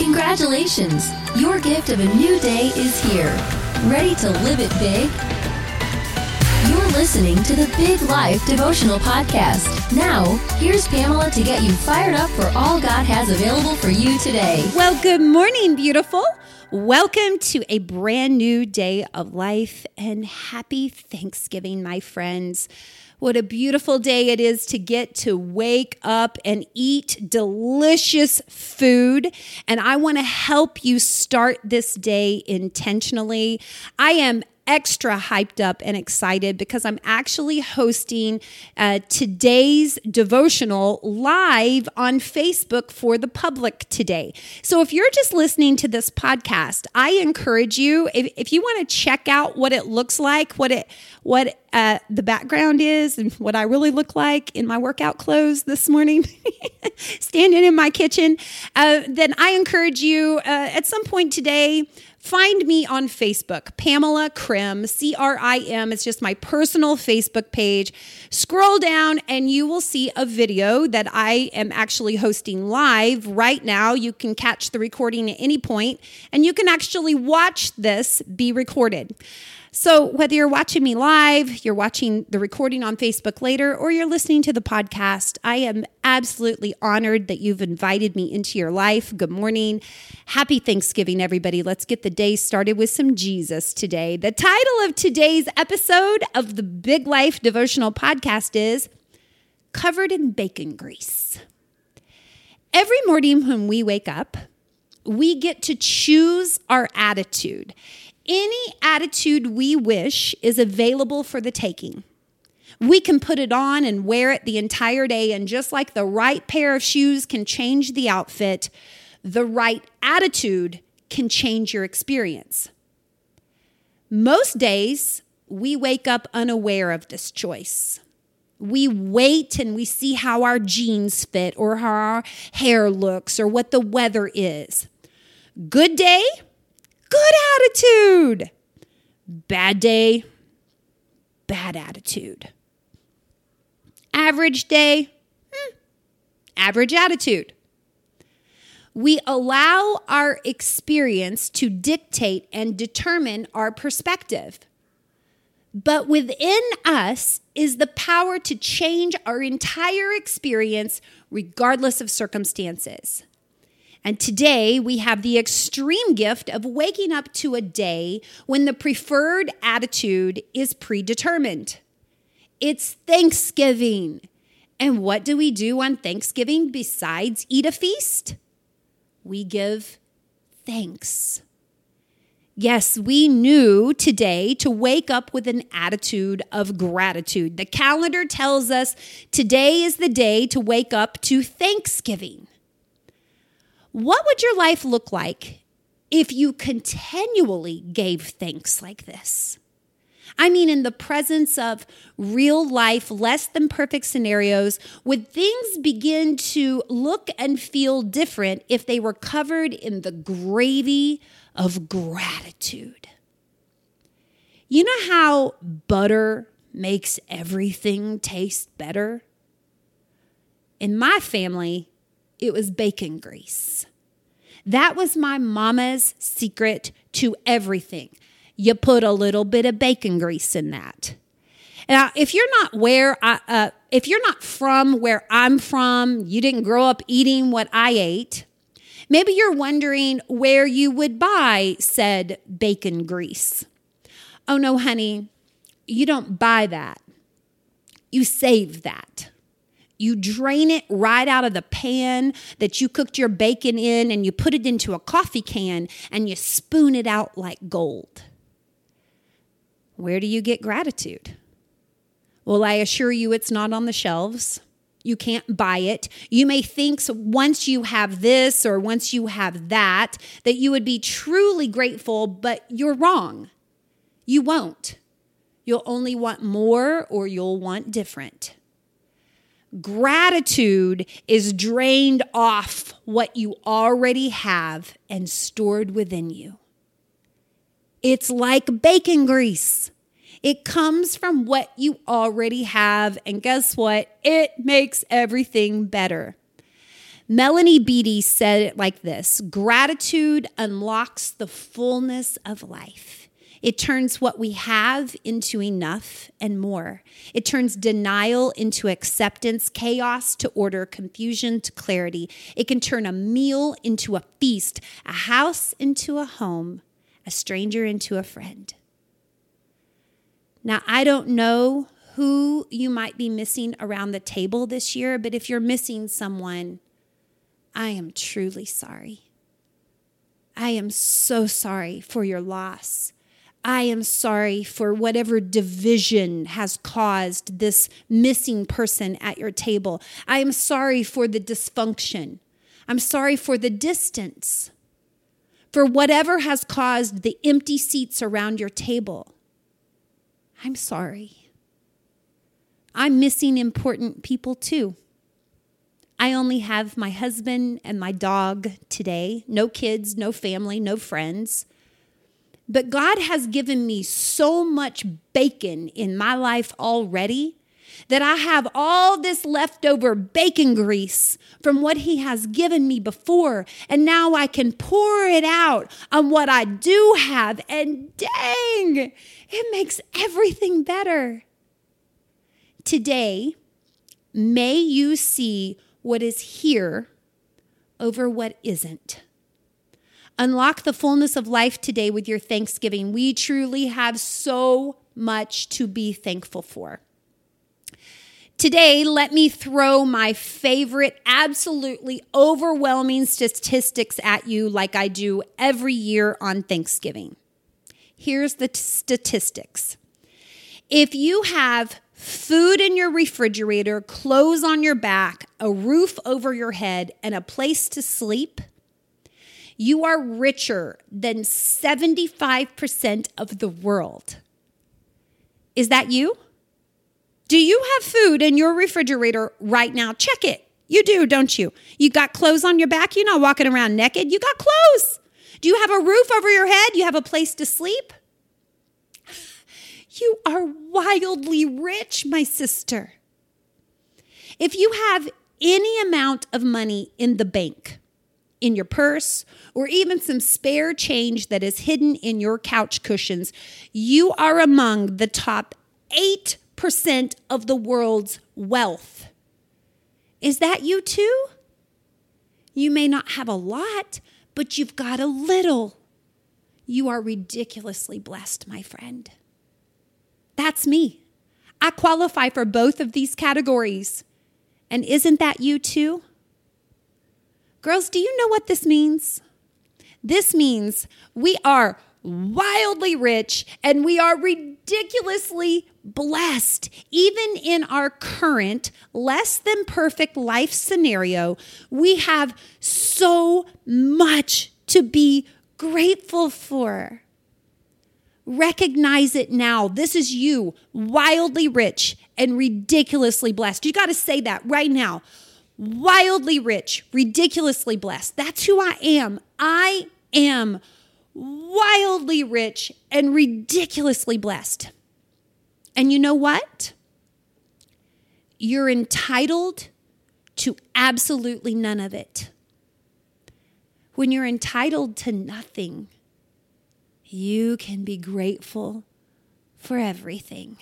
Congratulations! Your gift of a new day is here. Ready to live it big? You're listening to the Big Life Devotional Podcast. Now, here's Pamela to get you fired up for all God has available for you today. Well, good morning, beautiful. Welcome to a brand new day of life and happy Thanksgiving, my friends. What a beautiful day it is to get to wake up and eat delicious food. And I want to help you start this day intentionally. I am extra hyped up and excited because I'm actually hosting uh, today's devotional live on Facebook for the public today. So if you're just listening to this podcast, I encourage you if, if you want to check out what it looks like, what it what uh, the background is, and what I really look like in my workout clothes this morning, standing in my kitchen, uh, then I encourage you uh, at some point today Find me on Facebook, Pamela Crim, C R I M. It's just my personal Facebook page. Scroll down and you will see a video that I am actually hosting live right now. You can catch the recording at any point and you can actually watch this be recorded. So, whether you're watching me live, you're watching the recording on Facebook later, or you're listening to the podcast, I am absolutely honored that you've invited me into your life. Good morning. Happy Thanksgiving, everybody. Let's get the day started with some Jesus today. The title of today's episode of the Big Life Devotional Podcast is Covered in Bacon Grease. Every morning when we wake up, we get to choose our attitude. Any attitude we wish is available for the taking. We can put it on and wear it the entire day, and just like the right pair of shoes can change the outfit, the right attitude can change your experience. Most days, we wake up unaware of this choice. We wait and we see how our jeans fit, or how our hair looks, or what the weather is. Good day, good attitude. Bad day, bad attitude. Average day, hmm, average attitude. We allow our experience to dictate and determine our perspective. But within us is the power to change our entire experience regardless of circumstances. And today we have the extreme gift of waking up to a day when the preferred attitude is predetermined. It's Thanksgiving. And what do we do on Thanksgiving besides eat a feast? We give thanks. Yes, we knew today to wake up with an attitude of gratitude. The calendar tells us today is the day to wake up to Thanksgiving. What would your life look like if you continually gave thanks like this? I mean, in the presence of real life, less than perfect scenarios, would things begin to look and feel different if they were covered in the gravy of gratitude? You know how butter makes everything taste better? In my family, it was bacon grease. That was my mama's secret to everything. You put a little bit of bacon grease in that. Now, if you're not where I, uh, if you're not from where I'm from, you didn't grow up eating what I ate. Maybe you're wondering where you would buy said bacon grease. Oh no, honey, you don't buy that. You save that. You drain it right out of the pan that you cooked your bacon in and you put it into a coffee can and you spoon it out like gold. Where do you get gratitude? Well, I assure you it's not on the shelves. You can't buy it. You may think once you have this or once you have that, that you would be truly grateful, but you're wrong. You won't. You'll only want more or you'll want different. Gratitude is drained off what you already have and stored within you. It's like bacon grease. It comes from what you already have. And guess what? It makes everything better. Melody Beattie said it like this Gratitude unlocks the fullness of life. It turns what we have into enough and more. It turns denial into acceptance, chaos to order, confusion to clarity. It can turn a meal into a feast, a house into a home, a stranger into a friend. Now, I don't know who you might be missing around the table this year, but if you're missing someone, I am truly sorry. I am so sorry for your loss. I am sorry for whatever division has caused this missing person at your table. I am sorry for the dysfunction. I'm sorry for the distance, for whatever has caused the empty seats around your table. I'm sorry. I'm missing important people too. I only have my husband and my dog today, no kids, no family, no friends. But God has given me so much bacon in my life already that I have all this leftover bacon grease from what He has given me before. And now I can pour it out on what I do have. And dang, it makes everything better. Today, may you see what is here over what isn't. Unlock the fullness of life today with your thanksgiving. We truly have so much to be thankful for. Today, let me throw my favorite, absolutely overwhelming statistics at you like I do every year on Thanksgiving. Here's the t- statistics. If you have food in your refrigerator, clothes on your back, a roof over your head, and a place to sleep, you are richer than 75% of the world. Is that you? Do you have food in your refrigerator right now? Check it. You do, don't you? You got clothes on your back. You're not walking around naked. You got clothes. Do you have a roof over your head? You have a place to sleep? You are wildly rich, my sister. If you have any amount of money in the bank, in your purse, or even some spare change that is hidden in your couch cushions, you are among the top 8% of the world's wealth. Is that you too? You may not have a lot, but you've got a little. You are ridiculously blessed, my friend. That's me. I qualify for both of these categories. And isn't that you too? Girls, do you know what this means? This means we are wildly rich and we are ridiculously blessed. Even in our current, less than perfect life scenario, we have so much to be grateful for. Recognize it now. This is you, wildly rich and ridiculously blessed. You got to say that right now. Wildly rich, ridiculously blessed. That's who I am. I am wildly rich and ridiculously blessed. And you know what? You're entitled to absolutely none of it. When you're entitled to nothing, you can be grateful for everything.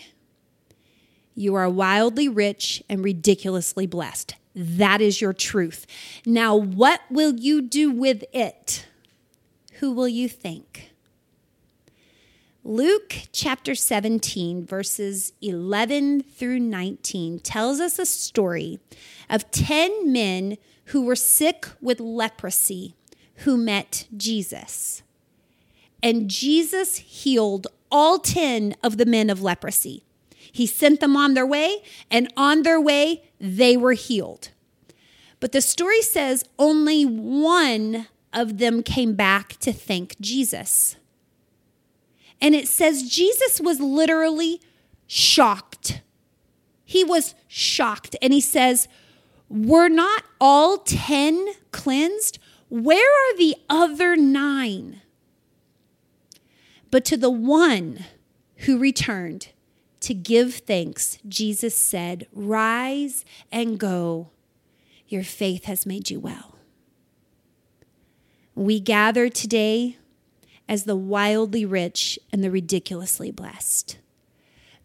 You are wildly rich and ridiculously blessed. That is your truth. Now, what will you do with it? Who will you thank? Luke chapter 17, verses 11 through 19, tells us a story of 10 men who were sick with leprosy who met Jesus and Jesus healed all 10 of the men of leprosy. He sent them on their way, and on their way, they were healed. But the story says only one of them came back to thank Jesus. And it says Jesus was literally shocked. He was shocked. And he says, Were not all 10 cleansed? Where are the other nine? But to the one who returned to give thanks, Jesus said, Rise and go. Your faith has made you well. We gather today as the wildly rich and the ridiculously blessed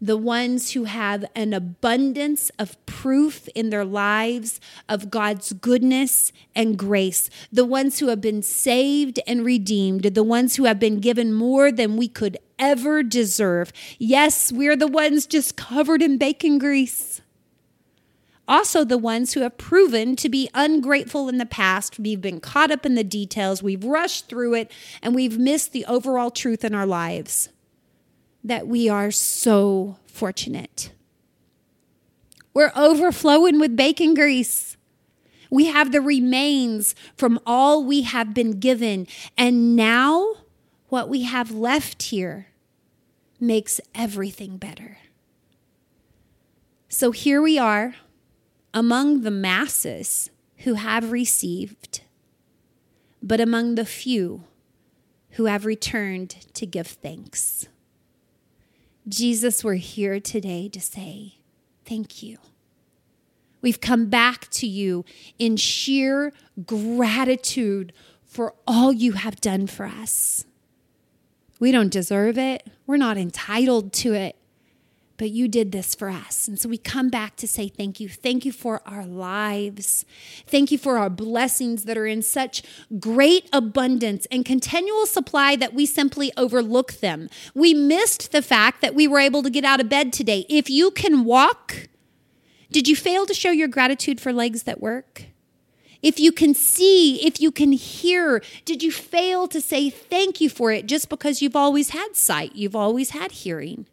the ones who have an abundance of proof in their lives of God's goodness and grace, the ones who have been saved and redeemed, the ones who have been given more than we could ever deserve. Yes, we're the ones just covered in bacon grease. Also, the ones who have proven to be ungrateful in the past. We've been caught up in the details, we've rushed through it, and we've missed the overall truth in our lives that we are so fortunate. We're overflowing with bacon grease. We have the remains from all we have been given. And now, what we have left here makes everything better. So here we are among the masses who have received, but among the few who have returned to give thanks. Jesus, we're here today to say thank you. We've come back to you in sheer gratitude for all you have done for us. We don't deserve it, we're not entitled to it but you did this for us. And so we come back to say thank you. Thank you for our lives. Thank you for our blessings that are in such great abundance and continual supply that we simply overlook them. We missed the fact that we were able to get out of bed today. If you can walk, did you fail to show your gratitude for legs that work? If you can see, if you can hear, did you fail to say thank you for it just because you've always had sight, you've always had hearing?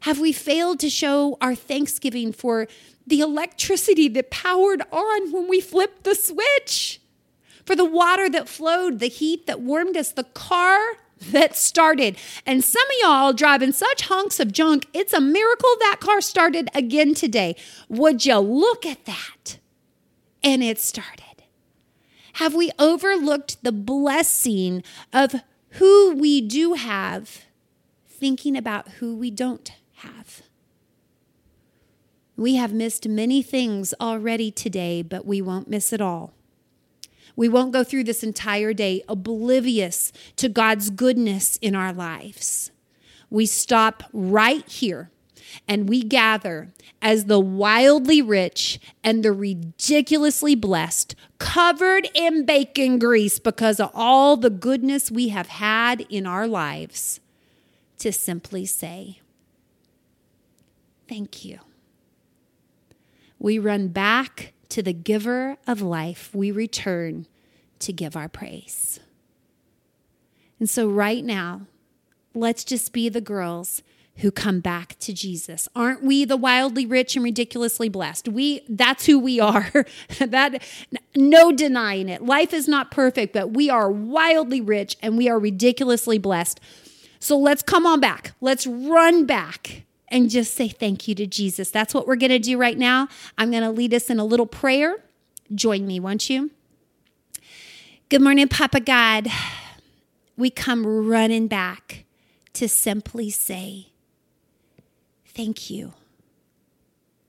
Have we failed to show our thanksgiving for the electricity that powered on when we flipped the switch? For the water that flowed, the heat that warmed us, the car that started. And some of y'all driving such hunks of junk, it's a miracle that car started again today. Would you look at that? And it started. Have we overlooked the blessing of who we do have, thinking about who we don't have. We have missed many things already today, but we won't miss it all. We won't go through this entire day oblivious to God's goodness in our lives. We stop right here and we gather as the wildly rich and the ridiculously blessed, covered in bacon grease because of all the goodness we have had in our lives, to simply say, Thank you. We run back to the giver of life. We return to give our praise. And so, right now, let's just be the girls who come back to Jesus. Aren't we the wildly rich and ridiculously blessed? We that's who we are. that no denying it. Life is not perfect, but we are wildly rich and we are ridiculously blessed. So let's come on back. Let's run back and just say thank you to Jesus. That's what we're going to do right now. I'm going to lead us in a little prayer. Join me, won't you? Good morning, Papa God. We come running back to simply say, Thank you.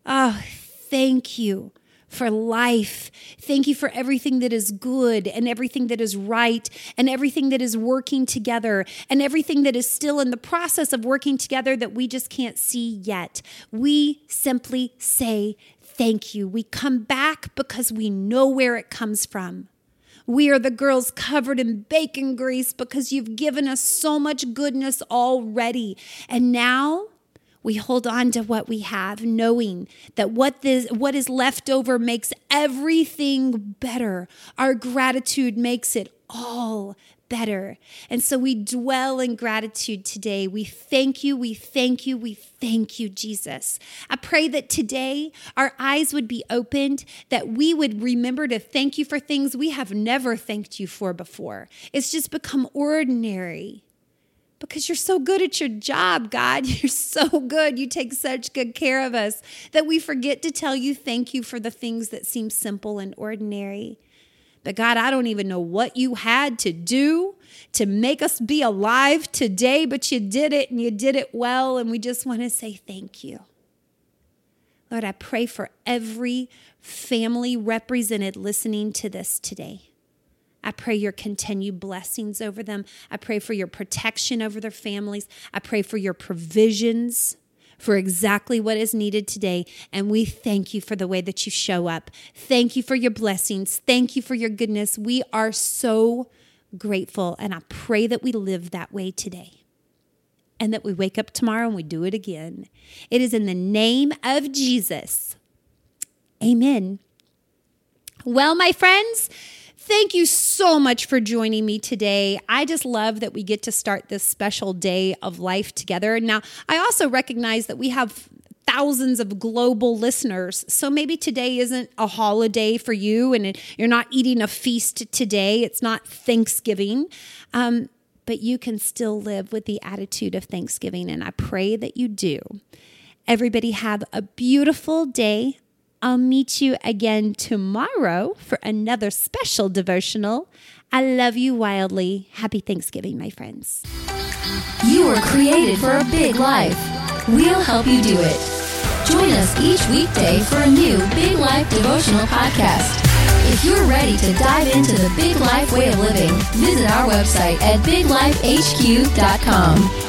Oh, thank you for life. Thank you for everything that is good and everything that is right and everything that is working together and everything that is still in the process of working together that we just can't see yet. We simply say thank you. We come back because we know where it comes from. We are the girls covered in bacon grease because you've given us so much goodness already. And now we hold on to what we have, knowing that what this what is left over makes everything better. Our gratitude makes it all better. And so we dwell in gratitude today. We thank you, we thank you, we thank you, Jesus. I pray that today our eyes would be opened, that we would remember to thank you for things we have never thanked you for before. It's just become ordinary because you're so good at your job, God. You're so good. You take such good care of us that we forget to tell you thank you for the things that seem simple and ordinary. But God, I don't even know what you had to do to make us be alive today, but you did it and you did it well. And we just want to say thank you. Lord, I pray for every family represented listening to this today. I pray your continued blessings over them. I pray for your protection over their families. I pray for your provisions for exactly what is needed today. And we thank you for the way that you show up. Thank you for your blessings. Thank you for your goodness. We are so grateful. And I pray that we live that way today and that we wake up tomorrow and we do it again. It is in the name of Jesus. Amen. Well, my friends, Thank you so much for joining me today. I just love that we get to start this special day of life together. Now, I also recognize that we have thousands of global listeners. So maybe today isn't a holiday for you and you're not eating a feast today. It's not Thanksgiving. Um, but you can still live with the attitude of Thanksgiving. And I pray that you do. Everybody have a beautiful day I'll meet you again tomorrow for another special devotional. I love you wildly. Happy Thanksgiving, my friends. You were created for a big life. We'll help you do it. Join us each weekday for a new Big Life devotional podcast. If you're ready to dive into the big life way of living, visit our website at biglifehq.com